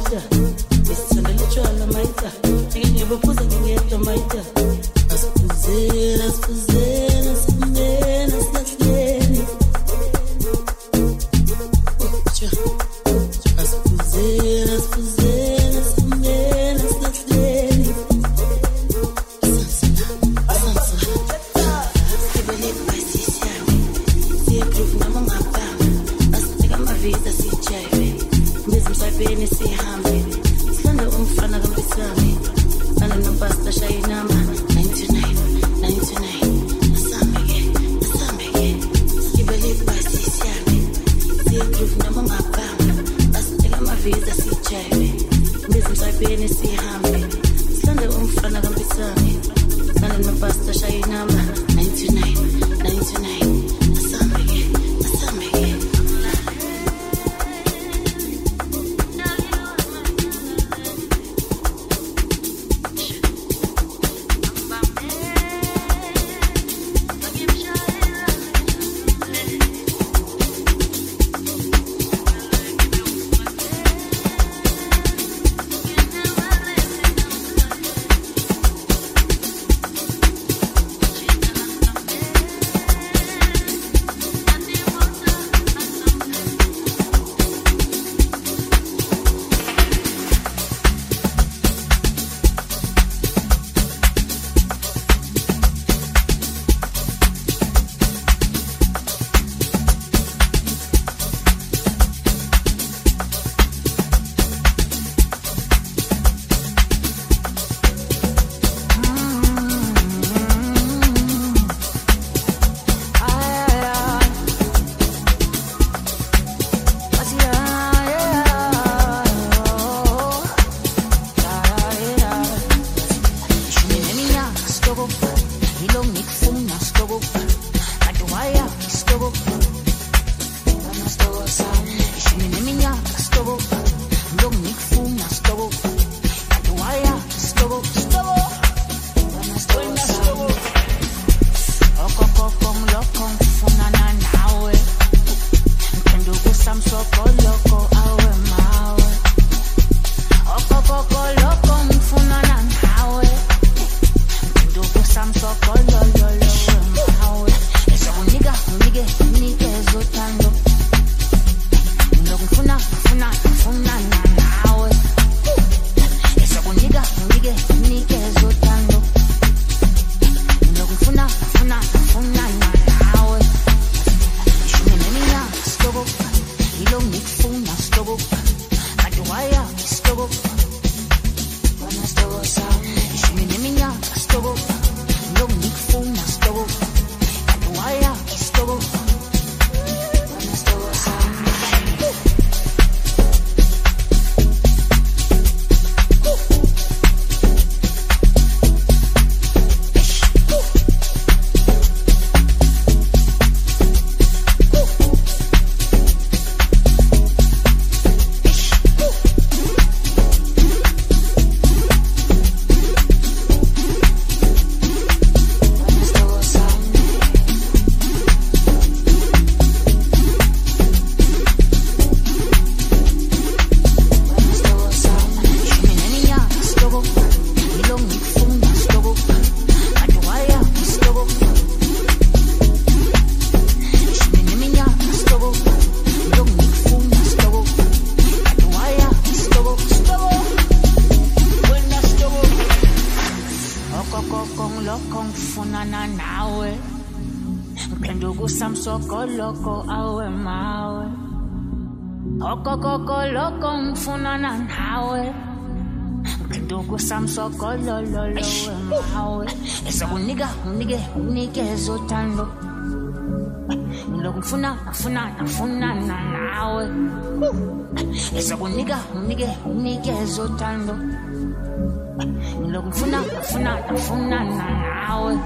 ngedwa samsokoloko awe mawe. Okokoko loko mfunana nawe nduku samsokolololowe mawe. Ezokunika unike unikeze uthando ngilokhu ngifuna ngifuna ngifunana nawe ezokunika unike unikeze uthando ngilokhu ngifuna ngifuna ngifunana nawe